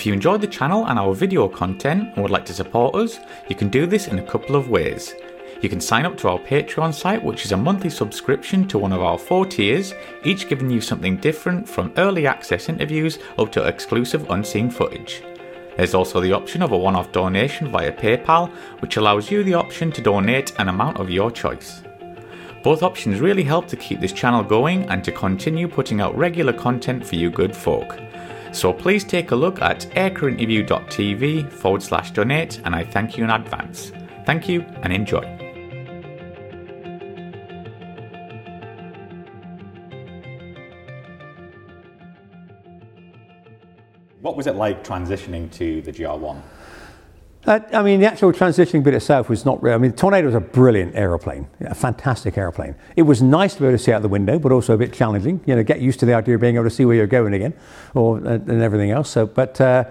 If you enjoyed the channel and our video content and would like to support us, you can do this in a couple of ways. You can sign up to our Patreon site, which is a monthly subscription to one of our four tiers, each giving you something different from early access interviews up to exclusive unseen footage. There's also the option of a one off donation via PayPal, which allows you the option to donate an amount of your choice. Both options really help to keep this channel going and to continue putting out regular content for you good folk. So please take a look at aircrewinterview.tv forward slash donate and I thank you in advance. Thank you and enjoy. What was it like transitioning to the GR1? Uh, I mean, the actual transitioning bit itself was not real. I mean, Tornado was a brilliant aeroplane, a fantastic aeroplane. It was nice to be able to see out the window, but also a bit challenging. You know, get used to the idea of being able to see where you're going again, or uh, and everything else. So, but uh,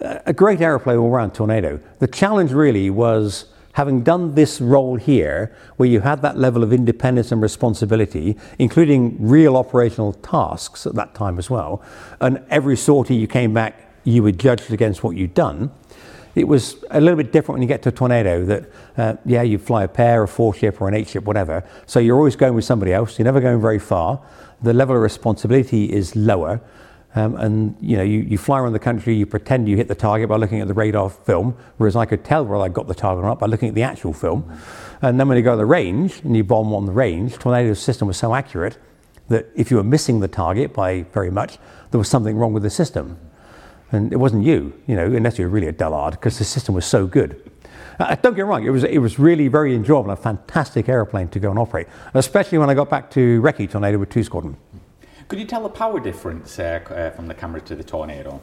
a great aeroplane all around Tornado. The challenge really was having done this role here, where you had that level of independence and responsibility, including real operational tasks at that time as well, and every sortie you came back, you were judged against what you'd done. It was a little bit different when you get to a tornado that, uh, yeah, you fly a pair, a four ship, or an eight ship, whatever. So you're always going with somebody else. You're never going very far. The level of responsibility is lower. Um, and you know, you, you fly around the country, you pretend you hit the target by looking at the radar film, whereas I could tell whether I got the target or not by looking at the actual film. And then when you go to the range and you bomb on the range, Tornado's system was so accurate that if you were missing the target by very much, there was something wrong with the system. And it wasn't you, you know, unless you were really a dullard, because the system was so good. Uh, don't get me wrong, it was, it was really very enjoyable, a fantastic aeroplane to go and operate, especially when I got back to Recce Tornado with 2 Squadron. Could you tell the power difference uh, uh, from the Canberra to the Tornado?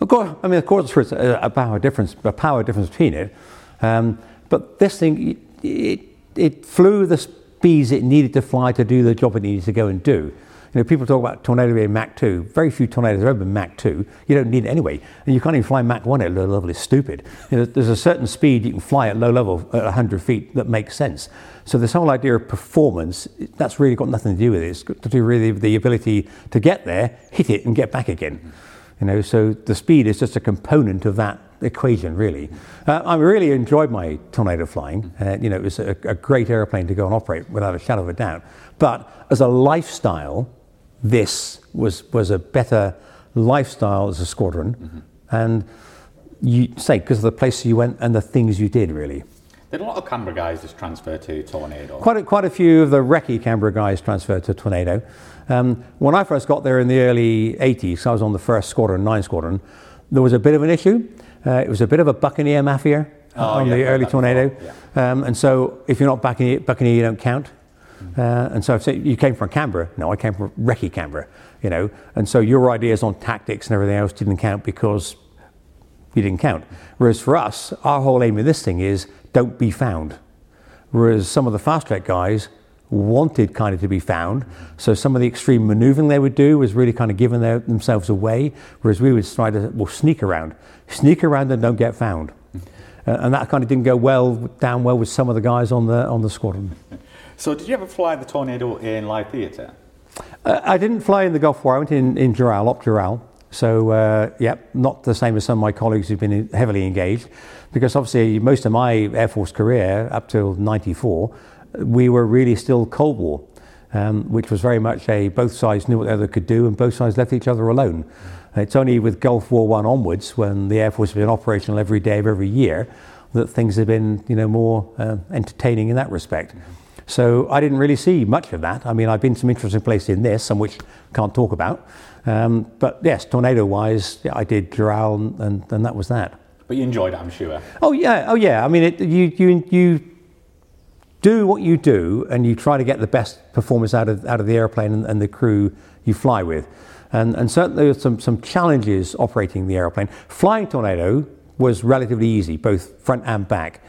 Of course, I mean, of course, there's a, a power difference, a power difference between it. Um, but this thing, it, it, it flew the speeds it needed to fly to do the job it needed to go and do. You know, people talk about tornado being Mach 2. Very few tornadoes have ever been Mach 2. You don't need it anyway. And you can't even fly Mach 1 at low level. It's stupid. You know, there's a certain speed you can fly at low level at 100 feet that makes sense. So this whole idea of performance, that's really got nothing to do with it. It's got to do really with the ability to get there, hit it, and get back again. You know, so the speed is just a component of that equation, really. Uh, I really enjoyed my tornado flying. Uh, you know, it was a, a great airplane to go and operate without a shadow of a doubt. But as a lifestyle, this was, was a better lifestyle as a squadron. Mm-hmm. And you say, because of the places you went and the things you did, really. Did a lot of Canberra guys just transfer to Tornado? Quite a, quite a few of the Recce Canberra guys transferred to Tornado. Um, when I first got there in the early 80s, I was on the first squadron, 9 squadron, there was a bit of an issue. Uh, it was a bit of a Buccaneer mafia oh, on yeah, the early Tornado. Yeah. Um, and so if you're not Buccaneer, Buccaneer you don't count. Uh, and so, so you came from Canberra. No, I came from Recce Canberra, you know. And so your ideas on tactics and everything else didn't count because you didn't count. Whereas for us, our whole aim of this thing is don't be found. Whereas some of the fast track guys wanted kind of to be found. So some of the extreme maneuvering they would do was really kind of giving their, themselves away. Whereas we would try to well, sneak around, sneak around and don't get found. Uh, and that kind of didn't go well down well with some of the guys on the on the squadron. So, did you ever fly the Tornado in live theatre? Uh, I didn't fly in the Gulf War. I went in, in Jural, op Jural. So, uh, yep, not the same as some of my colleagues who've been heavily engaged, because obviously most of my Air Force career up till '94, we were really still Cold War, um, which was very much a both sides knew what the other could do, and both sides left each other alone. It's only with Gulf War One onwards, when the Air Force has been operational every day of every year, that things have been, you know, more uh, entertaining in that respect. So I didn't really see much of that. I mean, I've been to some interesting places in this, some which I can't talk about. Um, but yes, tornado wise, yeah, I did Jural, and, and, and, that was that. But you enjoyed it, I'm sure. Oh yeah, oh yeah. I mean, it, you you you do what you do, and you try to get the best performance out of out of the airplane and, and the crew you fly with. And, and certainly there some, some challenges operating the airplane. Flying Tornado was relatively easy, both front and back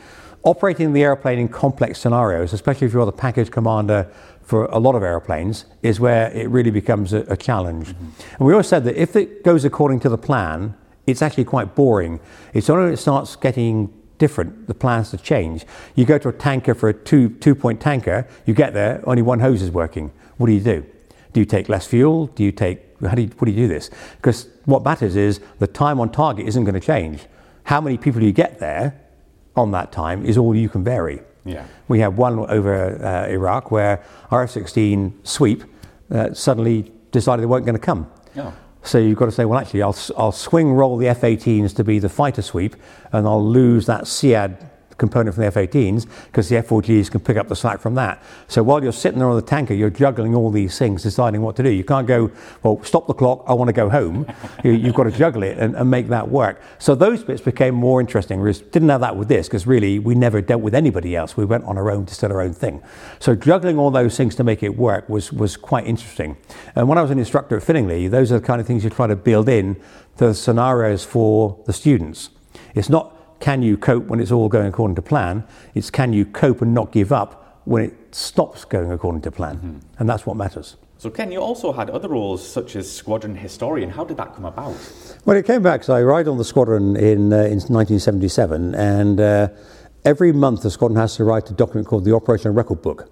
operating the airplane in complex scenarios, especially if you're the package commander for a lot of airplanes, is where it really becomes a, a challenge. Mm-hmm. And we always said that if it goes according to the plan, it's actually quite boring. It's only when it starts getting different, the plans to change. You go to a tanker for a two, two point tanker, you get there, only one hose is working. What do you do? Do you take less fuel? Do you take, how do you, what do you do this? Because what matters is the time on target isn't going to change. How many people do you get there on that time is all you can vary. Yeah. We had one over uh, Iraq where our F-16 sweep uh, suddenly decided they weren't going to come. Oh. So you've got to say, well, actually, I'll, I'll swing roll the F-18s to be the fighter sweep, and I'll lose that SEAD component from the F-18s because the F-4Gs can pick up the slack from that. So while you're sitting there on the tanker, you're juggling all these things, deciding what to do. You can't go, well, stop the clock, I want to go home. you, have got to juggle it and, and, make that work. So those bits became more interesting. We didn't have that with this because really we never dealt with anybody else. We went on our own to start our own thing. So juggling all those things to make it work was, was quite interesting. And when I was an instructor at Finningley, those are the kind of things you try to build in the scenarios for the students. It's not can you cope when it's all going according to plan? It's can you cope and not give up when it stops going according to plan? Mm-hmm. And that's what matters. So, Ken, you also had other roles such as squadron historian. How did that come about? Well, it came back because I arrived on the squadron in, uh, in 1977, and uh, every month the squadron has to write a document called the Operational Record Book.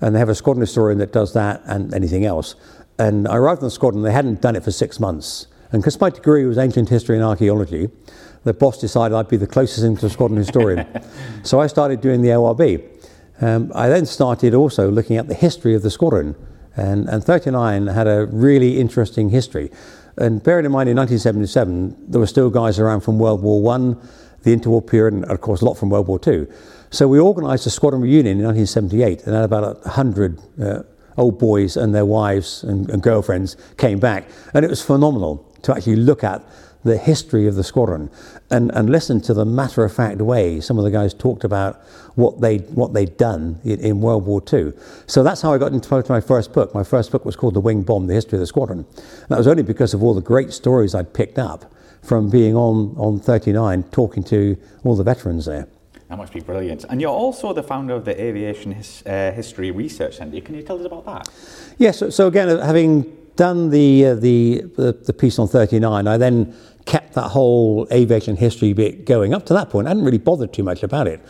And they have a squadron historian that does that and anything else. And I arrived on the squadron, they hadn't done it for six months. And because my degree was ancient history and archaeology, the boss decided I'd be the closest into a squadron historian. so I started doing the ORB. Um, I then started also looking at the history of the squadron, and, and 39 had a really interesting history. And bearing in mind, in 1977, there were still guys around from World War One, the interwar period, and of course, a lot from World War Two. So we organised a squadron reunion in 1978, and had about 100 uh, old boys and their wives and, and girlfriends came back, and it was phenomenal to actually look at the history of the squadron and, and listen to the matter of fact way some of the guys talked about what, they, what they'd done in, in World War II. So that's how I got into my first book. My first book was called The Winged Bomb The History of the Squadron. And that was only because of all the great stories I'd picked up from being on, on 39, talking to all the veterans there. That must be brilliant. And you're also the founder of the Aviation His, uh, History Research Centre. Can you tell us about that? Yes, so, so again, having done the, uh, the, the, piece on 39, I then kept that whole aviation history bit going up to that point. I hadn't really bothered too much about it.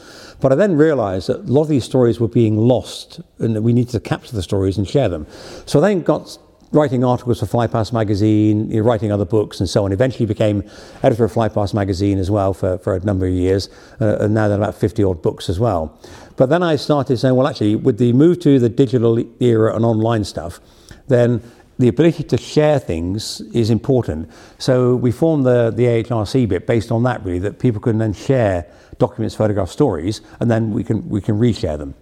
But I then realized that a lot of these stories were being lost and that we needed to capture the stories and share them. So I then got writing articles for Flypast magazine, you know, writing other books and so on. Eventually became editor of Flypast magazine as well for, for a number of years, uh, and now there are about 50 odd books as well. But then I started saying, well, actually, with the move to the digital era and online stuff, then the ability to share things is important. So we formed the, the AHRC bit based on that, really, that people can then share documents, photographs, stories, and then we can, we can reshare them.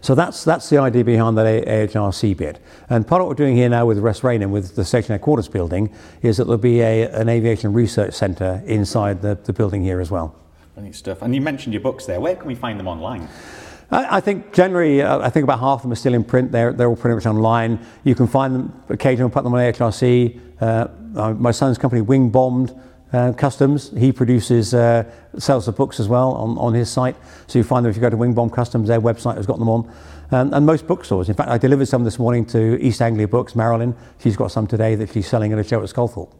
So that's, that's the idea behind that AHRC bit. And part of what we're doing here now with West Raynham, with the Station Headquarters building, is that there'll be a, an aviation research centre inside the, the building here as well. Brilliant stuff. And you mentioned your books there. Where can we find them online? I, think generally, uh, I think about half of them are still in print. They're, they're all pretty much online. You can find them occasionally, put them on AHRC. Uh, uh, my son's company, Wing Bombed uh, Customs, he produces, uh, sells the books as well on, on his site. So you find them if you go to Wing Bomb Customs, their website has got them on. Um, and most bookstores. In fact, I delivered some this morning to East Anglia Books, Marilyn. She's got some today that she's selling at a show at Sculthorpe.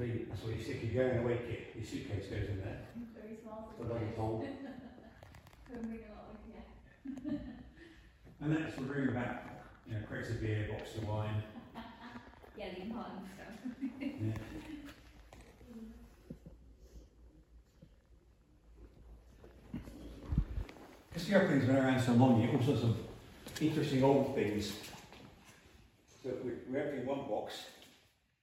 That's what you stick your going away kit. Your suitcase goes in there. Very small. The luggage hold. Couldn't bring a with. And that's the room about, you know, crates of beer, boxes of wine. Yeah, the important stuff. Yeah. Because the airplane's been around so long, you get all sorts of interesting old things. So we, we have in one box.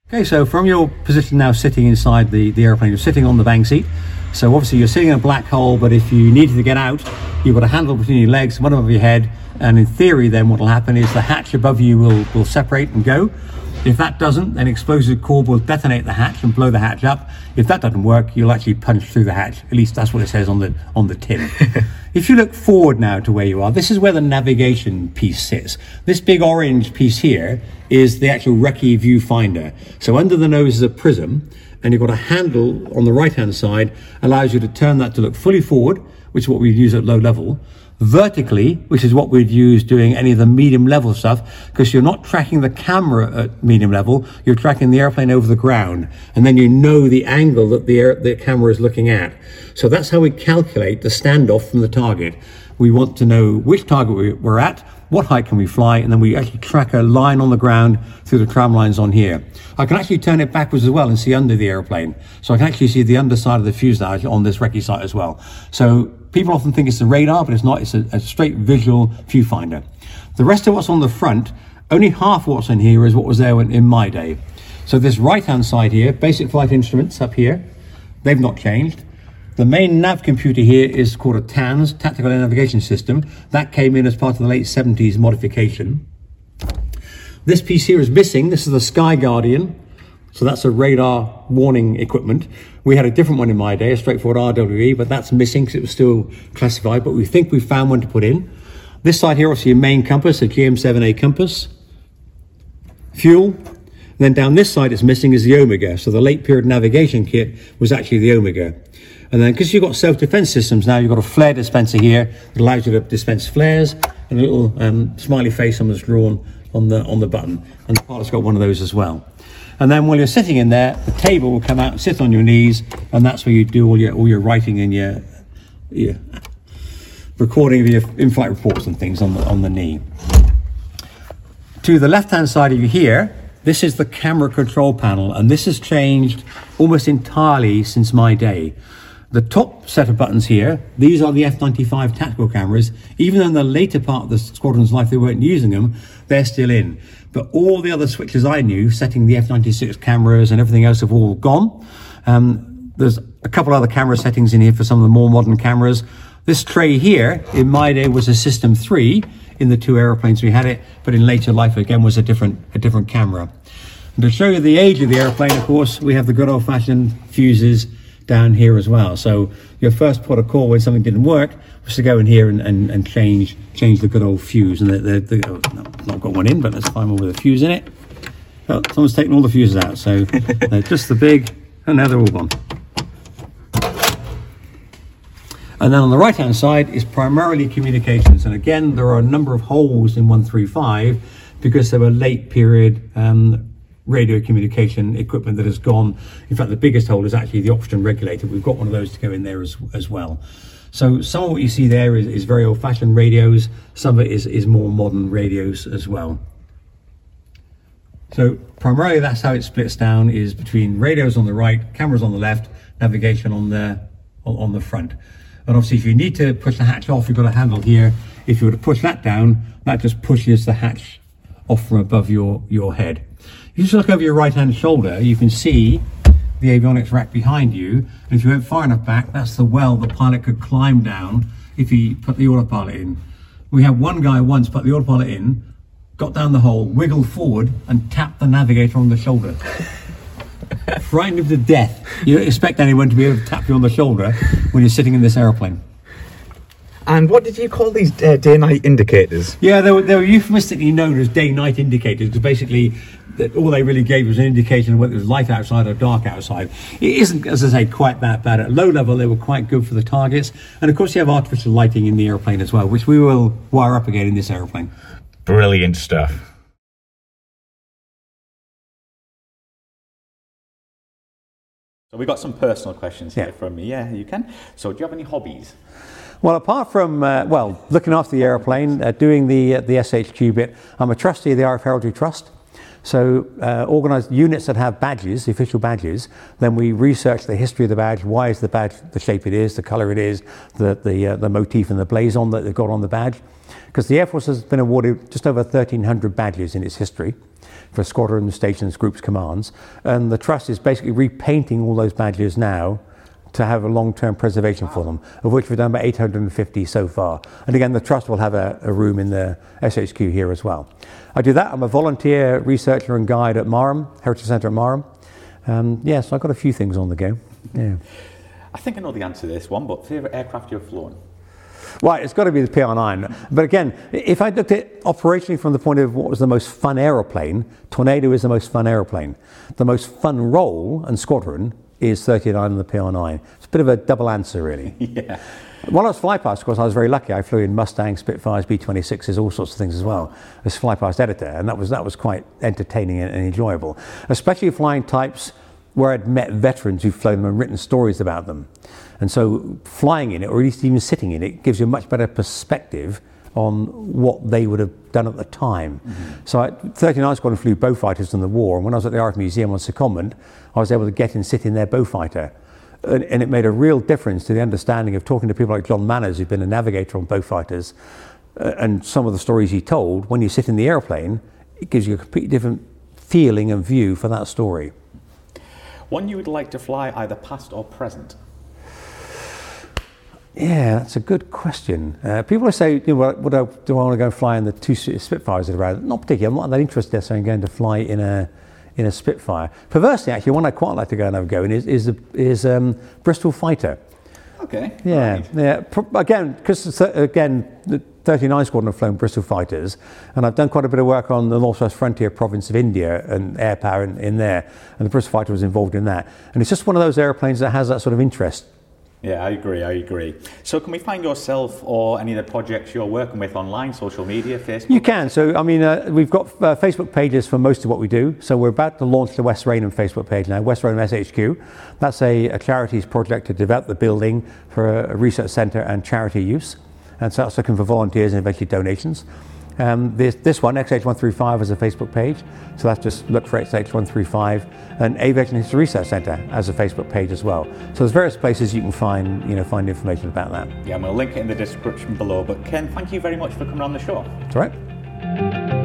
Okay, so from your position now sitting inside the, the airplane, you're sitting on the bank seat. So obviously you're sitting in a black hole, but if you needed to get out, you've got a handle between your legs, one above your head, and in theory then what will happen is the hatch above you will, will separate and go. If that doesn't, then explosive cord will detonate the hatch and blow the hatch up. If that doesn't work, you'll actually punch through the hatch. At least that's what it says on the on the tin. if you look forward now to where you are, this is where the navigation piece sits. This big orange piece here is the actual recce viewfinder. So under the nose is a prism, and you've got a handle on the right hand side, allows you to turn that to look fully forward, which is what we use at low level, vertically, which is what we'd use doing any of the medium level stuff, because you're not tracking the camera at medium level, you're tracking the airplane over the ground, and then you know the angle that the, air, the camera is looking at. So that's how we calculate the standoff from the target. We want to know which target we- we're at, what height can we fly, and then we actually track a line on the ground through the tram lines on here. I can actually turn it backwards as well and see under the airplane. So I can actually see the underside of the fuselage on this recce sight as well. So people often think it's a radar, but it's not. It's a, a straight visual viewfinder. The rest of what's on the front, only half what's in here is what was there in, in my day. So this right-hand side here, basic flight instruments up here, they've not changed. The main nav computer here is called a TANS, Tactical Air Navigation System. That came in as part of the late 70s modification. This piece here is missing. This is the Sky Guardian. So that's a radar warning equipment. We had a different one in my day, a straightforward RWE, but that's missing because it was still classified. But we think we found one to put in. This side here, obviously, a main compass, a GM7A compass. Fuel. And Then down this side, it's missing is the Omega. So the late period navigation kit was actually the Omega. And then because you've got self-defense systems now, you've got a flare dispenser here that allows you to dispense flares and a little um, smiley face on that's drawn on the on the button. And the pilot's got one of those as well. And then while you're sitting in there, the table will come out and sit on your knees, and that's where you do all your all your writing and your, your recording of your in-flight reports and things on the on the knee. To the left-hand side of you here, this is the camera control panel, and this has changed almost entirely since my day. The top set of buttons here, these are the F-95 tactical cameras. Even though in the later part of the squadron's life they weren't using them, they're still in. But all the other switches I knew, setting the F-96 cameras and everything else have all gone. Um, there's a couple other camera settings in here for some of the more modern cameras. This tray here, in my day, was a System 3 in the two aeroplanes we had it, but in later life again was a different a different camera. And to show you the age of the airplane, of course, we have the good old-fashioned fuses down here as well. So your first port of call when something didn't work was to go in here and, and, and change change the good old fuse. And the, the, the oh, no, not got one in, but let's find one with a fuse in it. Oh, someone's taken all the fuses out, so they're just the big, and now they're all gone. And then on the right hand side is primarily communications. And again, there are a number of holes in 135 because there were late period um, radio communication equipment that has gone. In fact, the biggest hole is actually the oxygen regulator. We've got one of those to go in there as, as well. So some of what you see there is, is very old fashioned radios. Some of it is, is more modern radios as well. So primarily that's how it splits down is between radios on the right, cameras on the left, navigation on the on the front. And obviously if you need to push the hatch off, you've got a handle here. If you were to push that down, that just pushes the hatch off from above your, your head. If you just look over your right hand shoulder, you can see the avionics rack behind you. And if you went far enough back, that's the well the pilot could climb down if he put the autopilot in. We had one guy once put the autopilot in, got down the hole, wiggled forward, and tapped the navigator on the shoulder. Frightened him to death. You don't expect anyone to be able to tap you on the shoulder when you're sitting in this aeroplane. And what did you call these uh, day-night indicators? Yeah, they were, they were euphemistically known as day-night indicators because basically that all they really gave was an indication of whether it was light outside or dark outside. It isn't, as I say, quite that bad. At low level, they were quite good for the targets. And of course, you have artificial lighting in the airplane as well, which we will wire up again in this airplane. Brilliant stuff. So we've got some personal questions here Yeah. from me. Yeah, you can. So do you have any hobbies? Well, apart from, uh, well, looking after the aeroplane, uh, doing the, uh, the SHQ bit, I'm a trustee of the RAF Heraldry Trust. So, uh, organised units that have badges, the official badges, then we research the history of the badge. Why is the badge the shape it is, the colour it is, the, the, uh, the motif and the blazon that they've got on the badge? Because the Air Force has been awarded just over 1,300 badges in its history for squadrons, stations, groups, commands. And the Trust is basically repainting all those badges now to have a long-term preservation for them, of which we've done about 850 so far. And again, the Trust will have a, a room in the SHQ here as well. I do that. I'm a volunteer researcher and guide at Marham, Heritage Centre at Marham. Um, yeah, so I've got a few things on the go. Yeah. I think I know the answer to this one, but favourite aircraft you've flown? Right, it's got to be the PR9. But again, if I looked at it operationally from the point of what was the most fun aeroplane, Tornado is the most fun aeroplane. The most fun role and squadron is 39 and the PR9. It's a bit of a double answer, really. Yeah. While I was Flypast, of course, I was very lucky. I flew in Mustang, Spitfires, B-26s, all sorts of things as well as Flypast editor, and that was that was quite entertaining and, and enjoyable, especially flying types where I'd met veterans who've flown them and written stories about them. And so flying in it, or at least even sitting in it, gives you a much better perspective on what they would have done at the time. So at 39 Squadron flew Beaufighters in the war, and when I was at the Art Museum on secondment, I was able to get and sit in their Beaufighter. And, and it made a real difference to the understanding of talking to people like John Manners, who'd been a navigator on Beaufighters, uh, and some of the stories he told. When you sit in the airplane, it gives you a completely different feeling and view for that story. One you would like to fly either past or present? Yeah, that's a good question. Uh, people say, you know, what, what I, do I want to go fly in the two Spitfires that are around? Not particularly. I'm not that interested so in going to fly in a in a Spitfire. Perversely, actually, one I'd quite like to go and have a go in is is, is um, Bristol Fighter. Okay. Yeah, right. yeah. Pro- again, because again, the 39 Squadron have flown Bristol fighters, and I've done quite a bit of work on the Northwest Frontier province of India and air power in, in there, and the Bristol fighter was involved in that. And it's just one of those airplanes that has that sort of interest. Yeah, I agree. I agree. So, can we find yourself or any of the projects you're working with online, social media, Facebook? You can. So, I mean, uh, we've got uh, Facebook pages for most of what we do. So, we're about to launch the West Raynham Facebook page now, West Raynham SHQ. That's a, a charities project to develop the building for a, research centre and charity use. And so that's looking for volunteers and eventually donations. Um, this, this one, XH135, has a Facebook page. So that's just look for XH135 and Aviation History Research Centre has a Facebook page as well. So there's various places you can find, you know, find information about that. Yeah, I'm going to link it in the description below. But Ken, thank you very much for coming on the show. That's all right.